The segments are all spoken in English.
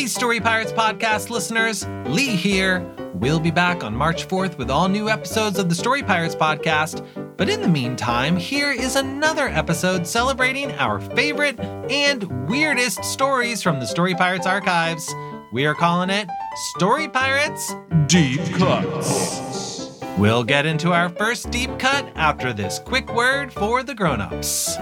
Hey, Story Pirates podcast listeners, Lee here. We'll be back on March 4th with all new episodes of the Story Pirates podcast. But in the meantime, here is another episode celebrating our favorite and weirdest stories from the Story Pirates archives. We are calling it Story Pirates Deep Cuts. We'll get into our first deep cut after this quick word for the grown-ups.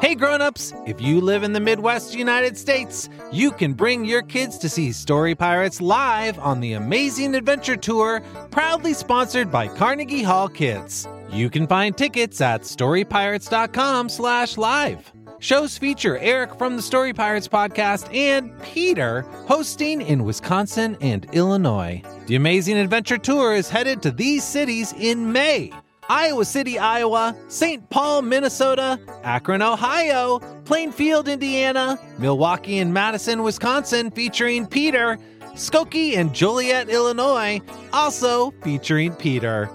Hey grown-ups, if you live in the Midwest United States, you can bring your kids to see Story Pirates live on the Amazing Adventure Tour, proudly sponsored by Carnegie Hall Kids. You can find tickets at storypirates.com/live. Shows feature Eric from the Story Pirates podcast and Peter hosting in Wisconsin and Illinois. The Amazing Adventure Tour is headed to these cities in May. Iowa City, Iowa, St. Paul, Minnesota, Akron, Ohio, Plainfield, Indiana, Milwaukee and Madison, Wisconsin, featuring Peter, Skokie and Joliet, Illinois, also featuring Peter.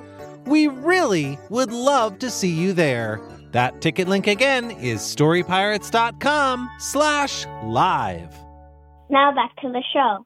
We really would love to see you there. That ticket link again is storypirates.com slash live. Now back to the show.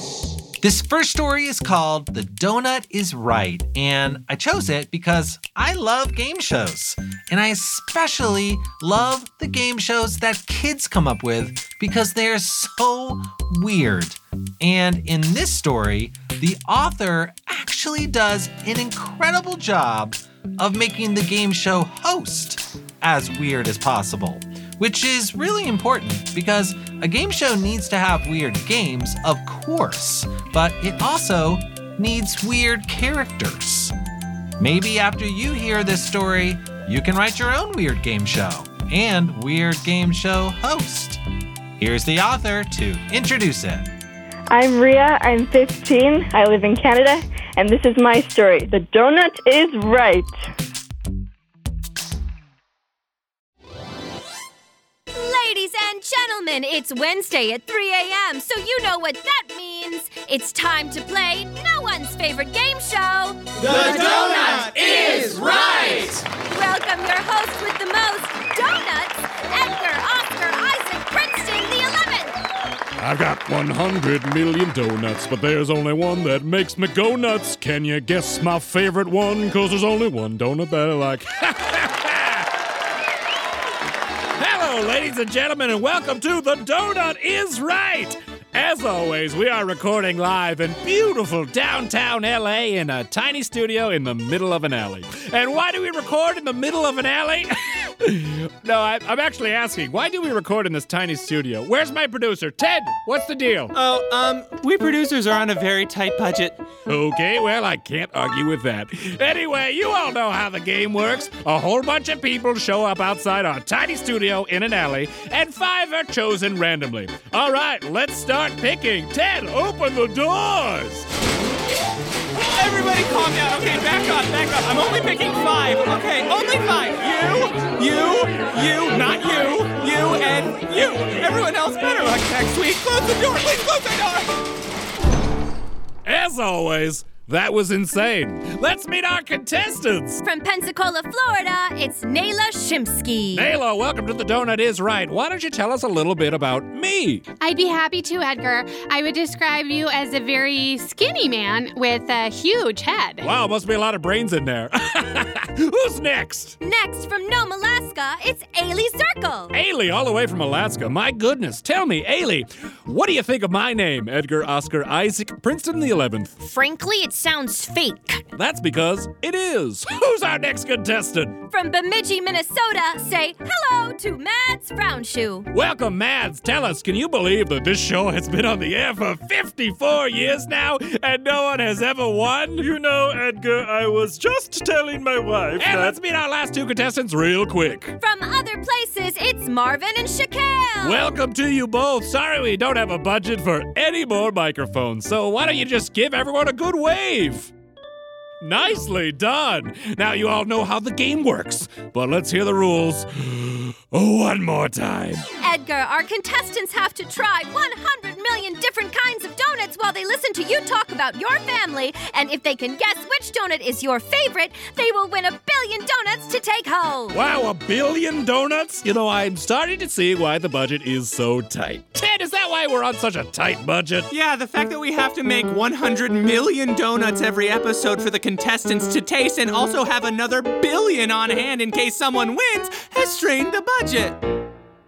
This first story is called The Donut is Right, and I chose it because I love game shows. And I especially love the game shows that kids come up with because they're so weird. And in this story, the author actually does an incredible job of making the game show host as weird as possible, which is really important because a game show needs to have weird games, of course, but it also needs weird characters. Maybe after you hear this story, you can write your own weird game show and weird game show host. Here's the author to introduce it. I'm Ria. I'm 15. I live in Canada, and this is my story. The donut is right. Ladies and gentlemen, it's Wednesday at 3 a.m., so you know what that means. It's time to play no one's favorite game show. The donut is right! Welcome your host with the most donuts, Edgar Oscar Isaac Princeton the 11th. I've got 100 million donuts, but there's only one that makes me go nuts. Can you guess my favorite one? Cause there's only one donut that I like. Ladies and gentlemen, and welcome to The Donut is Right! As always, we are recording live in beautiful downtown LA in a tiny studio in the middle of an alley. And why do we record in the middle of an alley? no, I, I'm actually asking, why do we record in this tiny studio? Where's my producer? Ted, what's the deal? Oh, um, we producers are on a very tight budget. Okay, well, I can't argue with that. Anyway, you all know how the game works. A whole bunch of people show up outside our tiny studio in an alley, and five are chosen randomly. All right, let's start picking. Ted, open the doors. Everybody calm down. Okay, back up, back up. I'm only picking five. Okay, only five. You, you, you, not you, you, and you. Everyone else better look next week. Close the door. Please close the door. As always, That was insane. Let's meet our contestants. From Pensacola, Florida, it's Nayla Shimsky. Nayla, welcome to The Donut Is Right. Why don't you tell us a little bit about me? I'd be happy to, Edgar. I would describe you as a very skinny man with a huge head. Wow, must be a lot of brains in there. Who's next? Next, from Nome, Alaska, it's Ailey Circle. Ailey, all the way from Alaska. My goodness. Tell me, Ailey, what do you think of my name? Edgar Oscar Isaac Princeton the 11th. Frankly, it sounds fake. That's because it is. Who's our next contestant? From Bemidji, Minnesota, say hello to Mads Frownshoe. Welcome, Mads. Tell us, can you believe that this show has been on the air for 54 years now and no one has ever won? You know, Edgar, I was just telling my wife And that. let's meet our last two contestants real quick. From other places, it's Marvin and Shaquille. Welcome to you both. Sorry we don't have a budget for any more microphones, so why don't you just give everyone a good wave? Nicely done. Now you all know how the game works, but let's hear the rules oh, one more time. Edgar, our contestants have to try 100 million different kinds of donuts while they listen to you talk about your family. And if they can guess which donut is your favorite, they will win a billion donuts to take home. Wow, a billion donuts? You know, I'm starting to see why the budget is so tight. Why we're on such a tight budget? Yeah, the fact that we have to make 100 million donuts every episode for the contestants to taste and also have another billion on hand in case someone wins has strained the budget.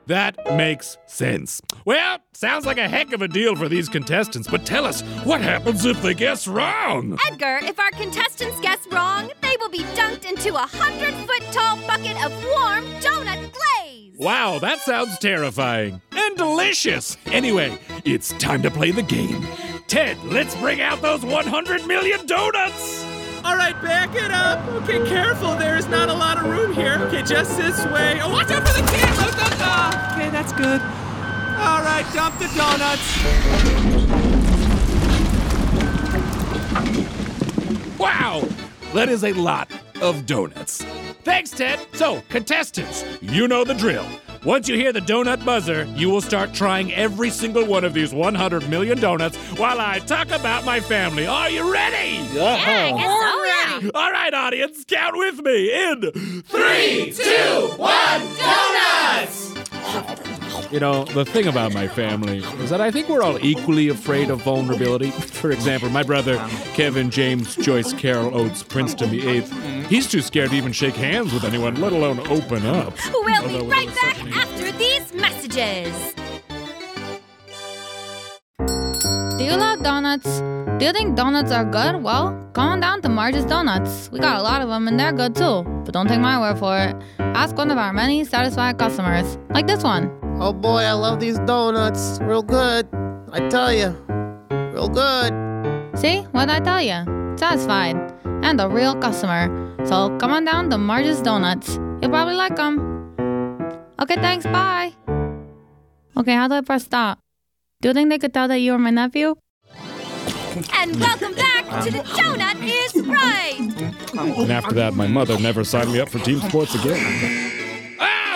That makes sense. Well, sounds like a heck of a deal for these contestants, but tell us, what happens if they guess wrong? Edgar, if our contestants guess wrong, they will be dunked into a 100 foot tall bucket of warm donut glaze. Wow, that sounds terrifying and delicious. Anyway, it's time to play the game. Ted, let's bring out those 100 million donuts! All right, back it up. Okay, careful. There is not a lot of room here. Okay, just this way. Oh, watch out for the kids. Oh, no. Okay, that's good. All right, dump the donuts. Wow, that is a lot of donuts. Thanks, Ted. So, contestants, you know the drill. Once you hear the donut buzzer, you will start trying every single one of these 100 million donuts while I talk about my family. Are you ready? Yeah, I guess so, yeah. All right, audience, count with me in three, two, one, donuts! You know, the thing about my family is that I think we're all equally afraid of vulnerability. For example, my brother, Kevin James Joyce Carroll Oates Princeton the Eighth, he's too scared to even shake hands with anyone, let alone open up. We'll Although be right back after these messages. Do you love donuts? Do you think donuts are good? Well, come on down to Marge's Donuts. We got a lot of them and they're good too. But don't take my word for it. Ask one of our many satisfied customers, like this one. Oh boy, I love these donuts. Real good. I tell you. Real good. See, what I tell you? Satisfied. And a real customer. So come on down to Marge's Donuts. You'll probably like them. Okay, thanks. Bye. Okay, how do I press stop? Do you think they could tell that you are my nephew? And welcome back to the Donut is Right. And after that, my mother never signed me up for team sports again.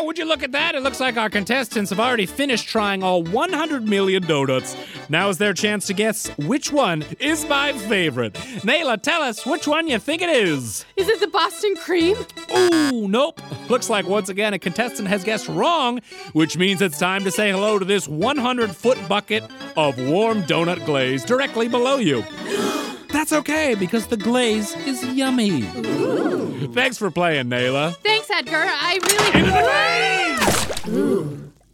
Would you look at that? It looks like our contestants have already finished trying all 100 million donuts. Now is their chance to guess which one is my favorite. Nayla, tell us which one you think it is. Is it the Boston cream? Ooh, nope. Looks like once again a contestant has guessed wrong, which means it's time to say hello to this 100 foot bucket of warm donut glaze directly below you. That's okay because the glaze is yummy. Thanks for playing, Nayla. Thanks, Edgar. I really. Into the glaze!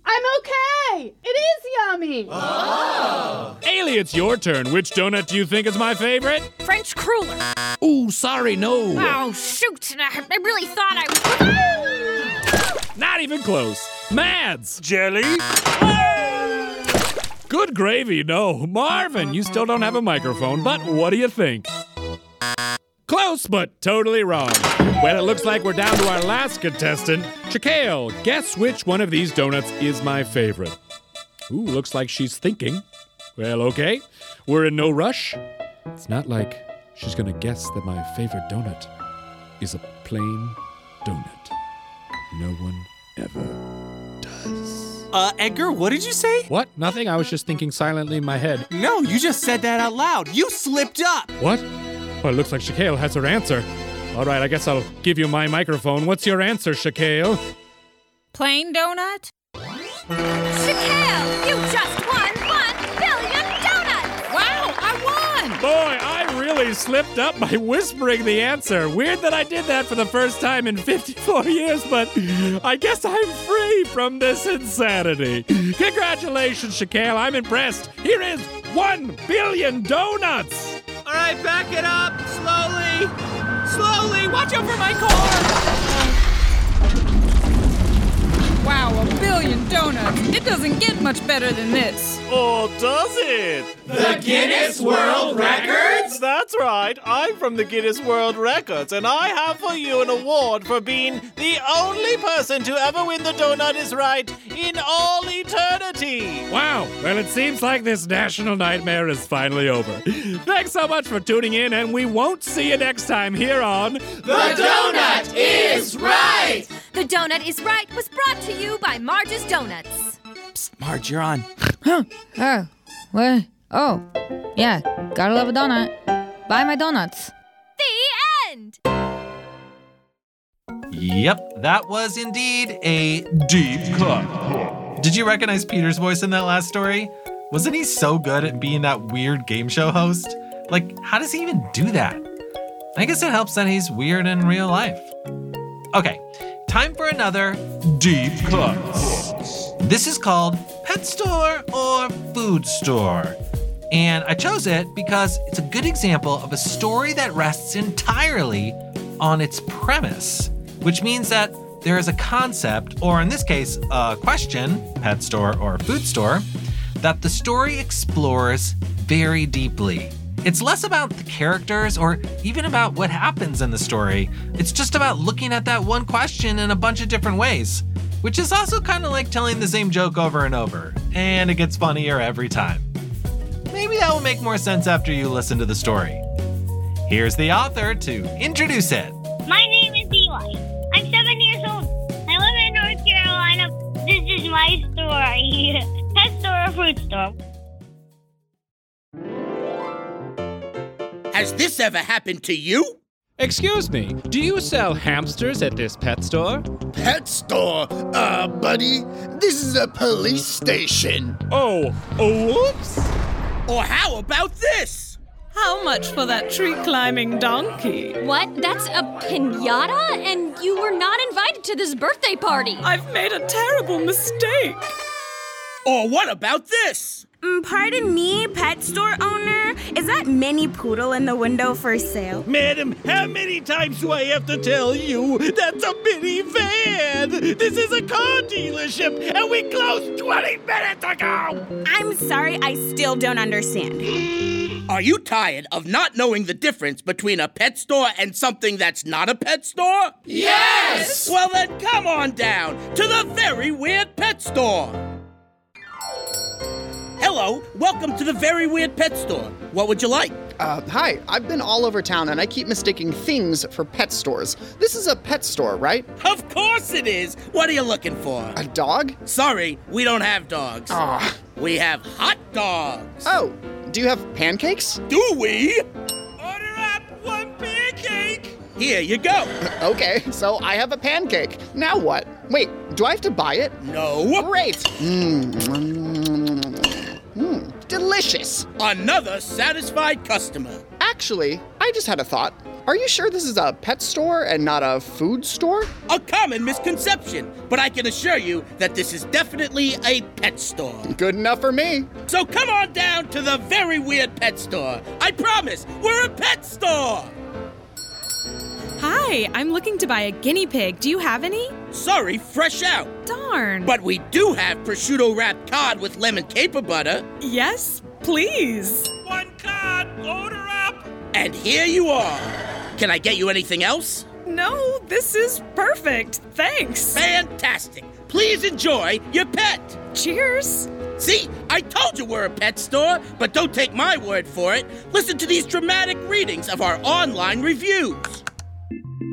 I'm okay. It is yummy. Ailey, it's your turn. Which donut do you think is my favorite? French cruller. Ooh, sorry, no. Oh, shoot. I I really thought I was. Not even close. Mads. Jelly? Good gravy, no. Marvin, you still don't have a microphone, but what do you think? Close, but totally wrong. Well, it looks like we're down to our last contestant. Shaquille, guess which one of these donuts is my favorite? Ooh, looks like she's thinking. Well, okay. We're in no rush. It's not like she's gonna guess that my favorite donut is a plain donut. No one ever does. Uh, Edgar, what did you say? What? Nothing. I was just thinking silently in my head. No, you just said that out loud. You slipped up. What? Well, it looks like Shaquille has her answer. All right, I guess I'll give you my microphone. What's your answer, Shaquille? Plain donut? Shaquille, you just won one billion donuts! Wow, I won! Boy, I really slipped up by whispering the answer. Weird that I did that for the first time in 54 years, but I guess I'm free from this insanity. Congratulations, Shaquille. I'm impressed. Here is one billion donuts. All right, back it up. Slowly. Slowly. Watch out for my car. Wow, a billion donuts. It doesn't get much better than this. Or does it? The Guinness World Records? That's right. I'm from the Guinness World Records, and I have for you an award for being the only person to ever win the Donut is Right in all eternity. Wow, well, it seems like this national nightmare is finally over. Thanks so much for tuning in, and we won't see you next time here on The Donut is Right! The Donut is Right was brought to you by Marge's Donuts. Marge, you're on. Huh? Oh, what? Oh, yeah, gotta love a donut. Buy my donuts. The end! Yep, that was indeed a deep cut. Did you recognize Peter's voice in that last story? Wasn't he so good at being that weird game show host? Like, how does he even do that? I guess it helps that he's weird in real life. Okay, time for another deep cut. This is called Pet Store or Food Store. And I chose it because it's a good example of a story that rests entirely on its premise, which means that there is a concept, or in this case, a question, pet store or food store, that the story explores very deeply. It's less about the characters or even about what happens in the story. It's just about looking at that one question in a bunch of different ways, which is also kind of like telling the same joke over and over, and it gets funnier every time. Maybe that will make more sense after you listen to the story. Here's the author to introduce it. My name is Eli. I'm seven years old. I live in North Carolina. This is my story. Pet store or fruit store? Has this ever happened to you? Excuse me, do you sell hamsters at this pet store? Pet store? Uh, buddy, this is a police station. Oh, oh, whoops. Or how about this? How much for that tree climbing donkey? What? That's a pinata? And you were not invited to this birthday party. I've made a terrible mistake. Or what about this? Mm, pardon me, pet store owner. Is that mini poodle in the window for sale? Madam, how many times do I have to tell you that's a minivan? This is a car dealership, and we closed 20 minutes ago. I'm sorry, I still don't understand. Are you tired of not knowing the difference between a pet store and something that's not a pet store? Yes! Well, then come on down to the Very Weird Pet Store. Hello, welcome to the Very Weird Pet Store. What would you like? Uh, hi, I've been all over town and I keep mistaking things for pet stores. This is a pet store, right? Of course it is. What are you looking for? A dog? Sorry, we don't have dogs. Ah. We have hot dogs. Oh, do you have pancakes? Do we? Order up one pancake. Here you go. Okay, so I have a pancake. Now what? Wait, do I have to buy it? No. Great. Mmm. Delicious. Another satisfied customer. Actually, I just had a thought. Are you sure this is a pet store and not a food store? A common misconception, but I can assure you that this is definitely a pet store. Good enough for me. So come on down to the Very Weird Pet Store. I promise, we're a pet store. Hi, I'm looking to buy a guinea pig. Do you have any? Sorry, fresh out. Darn. But we do have prosciutto wrapped cod with lemon caper butter. Yes, please. One cod, Order up. And here you are. Can I get you anything else? No, this is perfect. Thanks. Fantastic. Please enjoy your pet. Cheers. See, I told you we're a pet store, but don't take my word for it. Listen to these dramatic readings of our online reviews.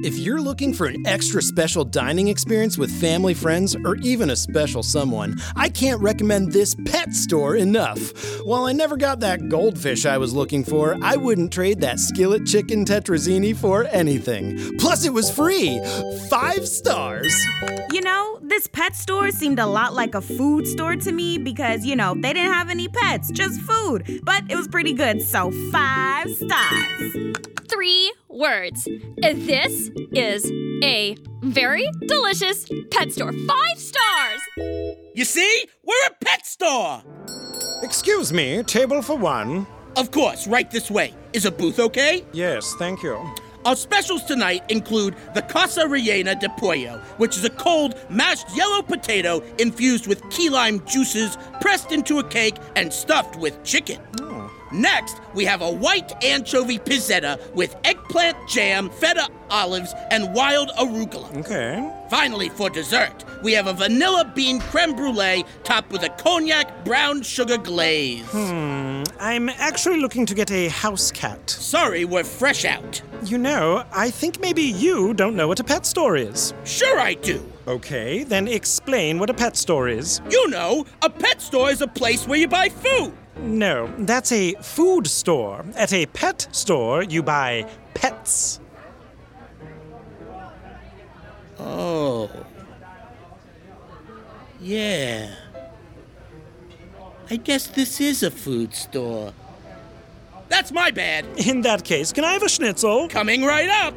If you're looking for an extra special dining experience with family, friends, or even a special someone, I can't recommend this pet store enough. While I never got that goldfish I was looking for, I wouldn't trade that skillet chicken tetrazzini for anything. Plus, it was free. Five stars. You know, this pet store seemed a lot like a food store to me because, you know, they didn't have any pets, just food. But it was pretty good, so five stars. Three words. This is a very delicious pet store. Five stars! You see? We're a pet store! Excuse me, table for one. Of course, right this way. Is a booth okay? Yes, thank you. Our specials tonight include the Casa Rellena de Pollo, which is a cold, mashed yellow potato infused with key lime juices, pressed into a cake, and stuffed with chicken. Next, we have a white anchovy pizzetta with eggplant jam, feta olives, and wild arugula. Okay. Finally, for dessert, we have a vanilla bean creme brulee topped with a cognac brown sugar glaze. Hmm, I'm actually looking to get a house cat. Sorry, we're fresh out. You know, I think maybe you don't know what a pet store is. Sure, I do. Okay, then explain what a pet store is. You know, a pet store is a place where you buy food. No, that's a food store. At a pet store, you buy pets. Oh. Yeah. I guess this is a food store. That's my bad. In that case, can I have a schnitzel? Coming right up.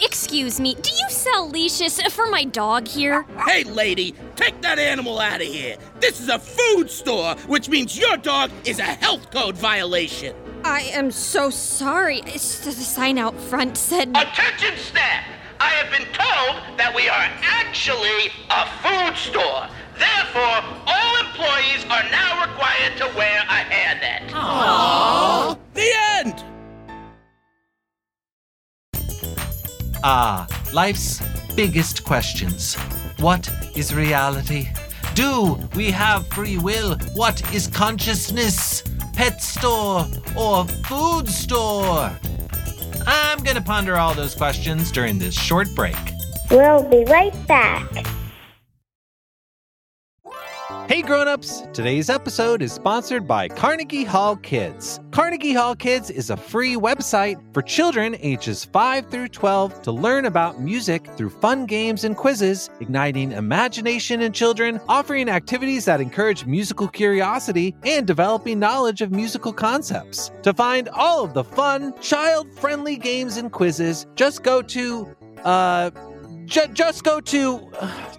Excuse me, do you sell leashes for my dog here? Hey, lady, take that animal out of here. This is a food store, which means your dog is a health code violation. I am so sorry. It's the sign out front said. Attention, staff! I have been told that we are actually a food store. Therefore, all employees are now required to wear a hairnet. Aww. The end! Ah, life's biggest questions. What is reality? Do we have free will? What is consciousness? Pet store or food store? I'm gonna ponder all those questions during this short break. We'll be right back. Hey grown-ups, today's episode is sponsored by Carnegie Hall Kids. Carnegie Hall Kids is a free website for children ages 5 through 12 to learn about music through fun games and quizzes, igniting imagination in children, offering activities that encourage musical curiosity, and developing knowledge of musical concepts. To find all of the fun, child-friendly games and quizzes, just go to uh J- just go to.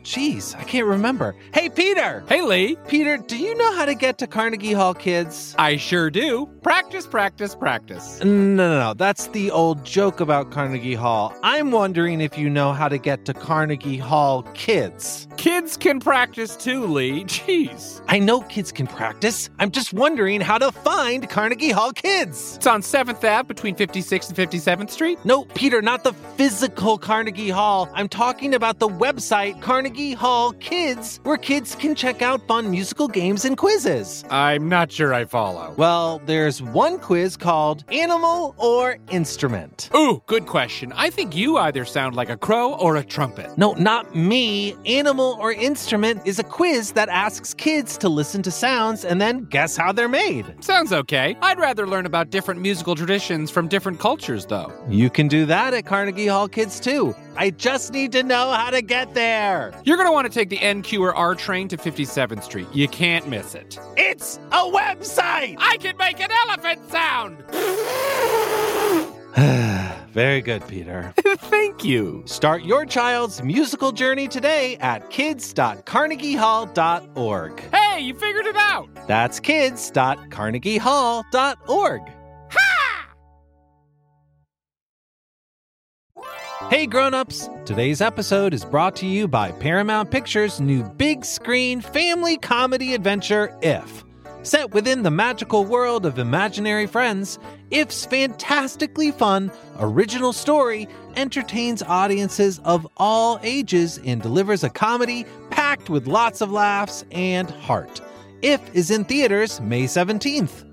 Jeez, I can't remember. Hey, Peter! Hey, Lee! Peter, do you know how to get to Carnegie Hall Kids? I sure do. Practice, practice, practice. No, no, no. That's the old joke about Carnegie Hall. I'm wondering if you know how to get to Carnegie Hall Kids. Kids can practice too, Lee. Jeez. I know kids can practice. I'm just wondering how to find Carnegie Hall Kids. It's on 7th Ave between 56th and 57th Street? No, Peter, not the physical Carnegie Hall. I'm talking about the website Carnegie Hall Kids, where kids can check out fun musical games and quizzes. I'm not sure I follow. Well, there's one quiz called Animal or Instrument. Ooh, good question. I think you either sound like a crow or a trumpet. No, not me. Animal or Instrument is a quiz that asks kids to listen to sounds and then guess how they're made. Sounds okay. I'd rather learn about different musical traditions from different cultures, though. You can do that at Carnegie Hall Kids too. I just need to know how to get there. You're going to want to take the NQ or R train to 57th Street. You can't miss it. It's a website! I can make an elephant sound! Very good, Peter. Thank you. Start your child's musical journey today at kids.carnegiehall.org. Hey, you figured it out! That's kids.carnegiehall.org. Ha! Hey grown-ups, today's episode is brought to you by Paramount Pictures' new big screen family comedy adventure If. Set within the magical world of imaginary friends, If's fantastically fun, original story entertains audiences of all ages and delivers a comedy packed with lots of laughs and heart. If is in theaters May 17th.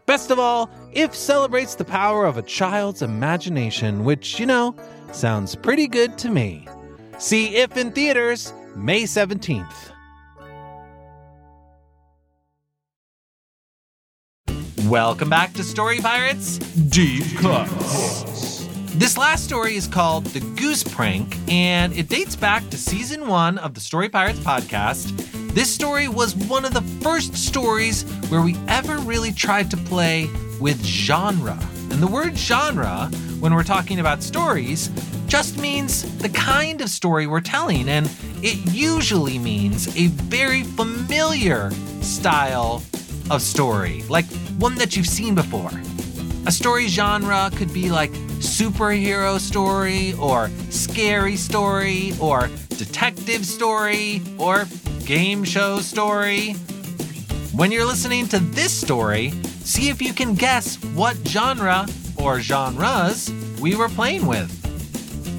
Best of all, If celebrates the power of a child's imagination, which, you know, sounds pretty good to me. See If in theaters May 17th. Welcome back to Story Pirates Deep Cuts. This last story is called The Goose Prank, and it dates back to season one of the Story Pirates podcast. This story was one of the first stories where we ever really tried to play with genre. And the word genre, when we're talking about stories, just means the kind of story we're telling, and it usually means a very familiar style of story, like one that you've seen before. A story genre could be like superhero story, or scary story, or detective story, or game show story. When you're listening to this story, see if you can guess what genre or genres we were playing with.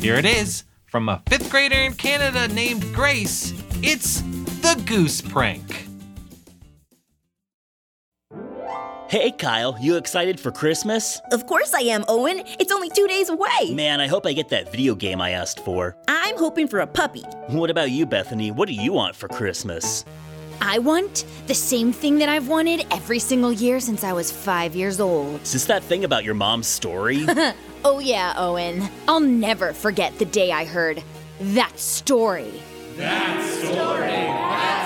Here it is from a fifth grader in Canada named Grace. It's the Goose Prank. Hey, Kyle, you excited for Christmas? Of course I am, Owen. It's only two days away. Man, I hope I get that video game I asked for. I'm hoping for a puppy. What about you, Bethany? What do you want for Christmas? I want the same thing that I've wanted every single year since I was five years old. Is this that thing about your mom's story? oh, yeah, Owen. I'll never forget the day I heard that story. That story. That story.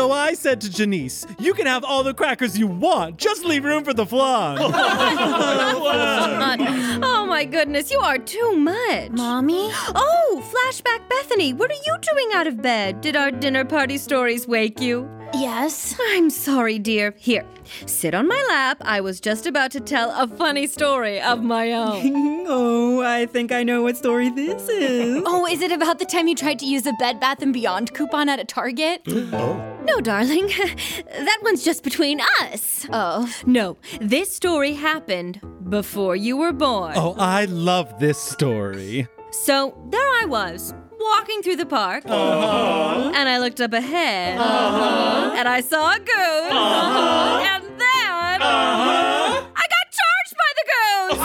So I said to Janice, You can have all the crackers you want, just leave room for the flan. oh my goodness, you are too much. Mommy? Oh, flashback Bethany, what are you doing out of bed? Did our dinner party stories wake you? Yes. I'm sorry, dear. Here, sit on my lap. I was just about to tell a funny story of my own. oh, I think I know what story this is. Oh, is it about the time you tried to use a Bed Bath and Beyond coupon at a Target? oh. No, darling. that one's just between us. Oh. No, this story happened before you were born. oh, I love this story. So there I was, walking through the park, Uh-huh. and I looked up ahead, Uh-huh. and I saw a goose, Uh-huh. and then Uh-huh. I got charged by the goose.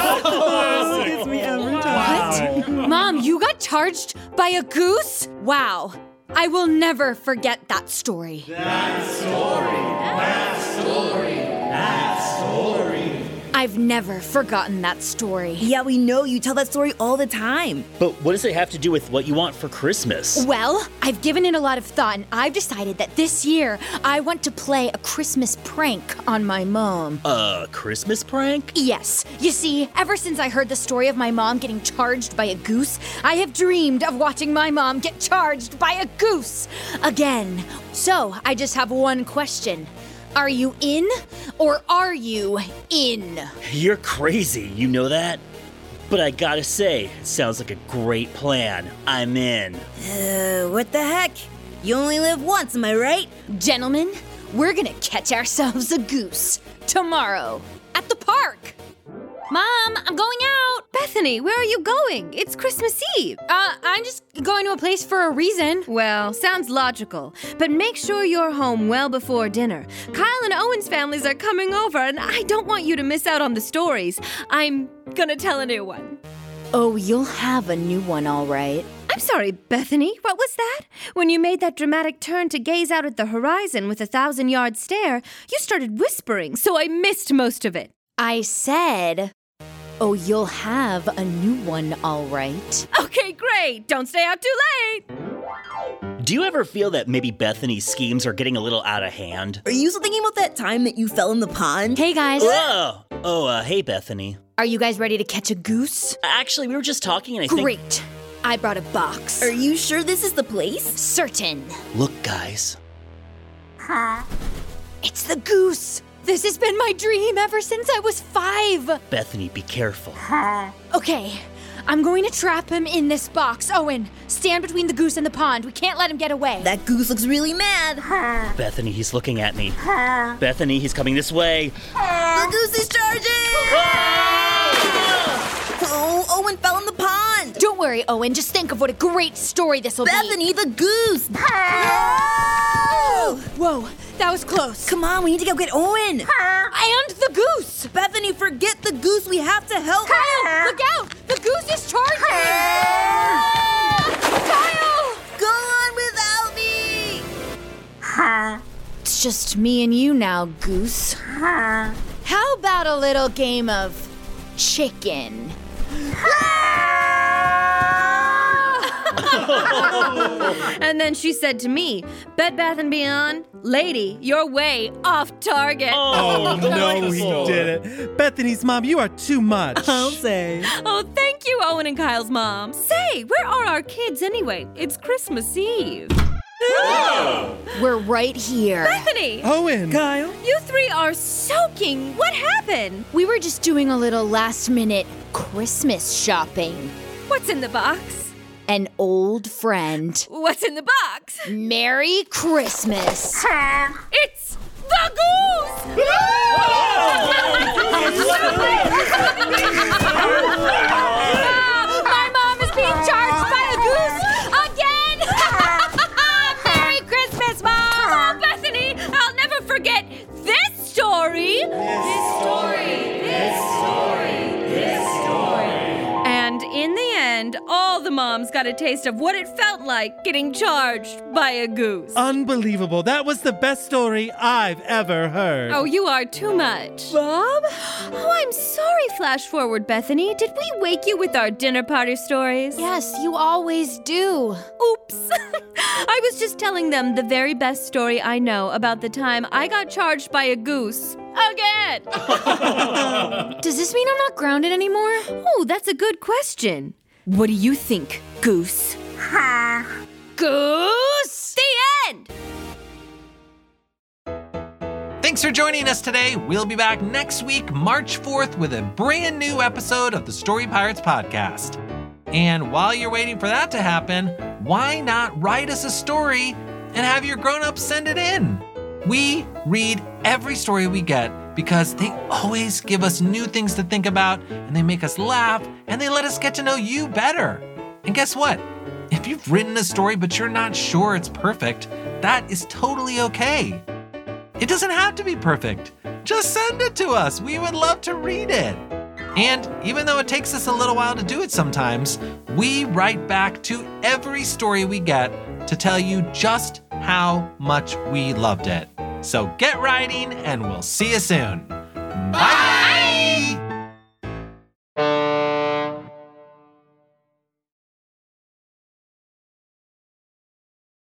Gets me every time. What? Mom, you got charged by a goose? Wow. I will never forget that story. That story. I've never forgotten that story. Yeah, we know you tell that story all the time. but what does it have to do with what you want for Christmas? Well, I've given it a lot of thought and I've decided that this year I want to play a Christmas prank on my mom. A Christmas prank? Yes. You see, ever since I heard the story of my mom getting charged by a goose, I have dreamed of watching my mom get charged by a goose again. So, I just have one question. Are you in or are you in? You're crazy, you know that? But I gotta say, it sounds like a great plan. I'm in. Uh, what the heck? You only live once, am I right? Gentlemen, we're gonna catch ourselves a goose tomorrow at the park. Mom, I'm going out. Bethany, where are you going? It's Christmas Eve. Uh, I'm just going to a place for a reason. Well, sounds logical. But make sure you're home well before dinner. Kyle and Owen's families are coming over, and I don't want you to miss out on the stories. I'm gonna tell a new one. Oh, you'll have a new one, all right. I'm sorry, Bethany, what was that? When you made that dramatic turn to gaze out at the horizon with a thousand yard stare, you started whispering, so I missed most of it. I said, Oh, you'll have a new one, all right. Okay, great. Don't stay out too late. Do you ever feel that maybe Bethany's schemes are getting a little out of hand? Are you still thinking about that time that you fell in the pond? Hey, guys. Oh, oh, uh, hey, Bethany. Are you guys ready to catch a goose? Actually, we were just talking, and I think. Great. I brought a box. Are you sure this is the place? Certain. Look, guys. It's the goose. This has been my dream ever since I was five. Bethany, be careful. Okay, I'm going to trap him in this box. Owen, stand between the goose and the pond. We can't let him get away. That goose looks really mad. Bethany, he's looking at me. Bethany, he's coming this way. The goose is charging! Oh, Owen fell in the pond. Don't worry, Owen. Just think of what a great story this will be. Bethany, the goose! Whoa, that was close. Come on, we need to go get Owen. And the goose. Bethany, forget the goose. We have to help. Kyle, look out! The goose is charging. Ah, Kyle! Go on without me. It's just me and you now, goose. How about a little game of chicken? and then she said to me, Bed Bath and Beyond, lady, you're way off target. Oh, oh no, he did it. Bethany's mom, you are too much. I'll say. Oh, thank you, Owen and Kyle's mom. Say, where are our kids anyway? It's Christmas Eve. Oh. We're right here. Bethany! Owen! Kyle? You three are soaking. What happened? We were just doing a little last minute Christmas shopping. What's in the box? An old friend. What's in the box? Merry Christmas. It's the goose! My mom is being charged got a taste of what it felt like getting charged by a goose. Unbelievable. That was the best story I've ever heard. Oh, you are too much. Bob? Oh, I'm sorry, Flash Forward Bethany. Did we wake you with our dinner party stories? Yes, you always do. Oops. I was just telling them the very best story I know about the time I got charged by a goose. Again! Does this mean I'm not grounded anymore? Oh, that's a good question. What do you think, Goose? Goose! The end! Thanks for joining us today. We'll be back next week, March 4th, with a brand new episode of the Story Pirates podcast. And while you're waiting for that to happen, why not write us a story and have your grown ups send it in? We read every story we get because they always give us new things to think about and they make us laugh and they let us get to know you better. And guess what? If you've written a story but you're not sure it's perfect, that is totally okay. It doesn't have to be perfect. Just send it to us. We would love to read it. And even though it takes us a little while to do it sometimes, we write back to every story we get to tell you just how much we loved it. So get riding, and we'll see you soon. Bye! Bye.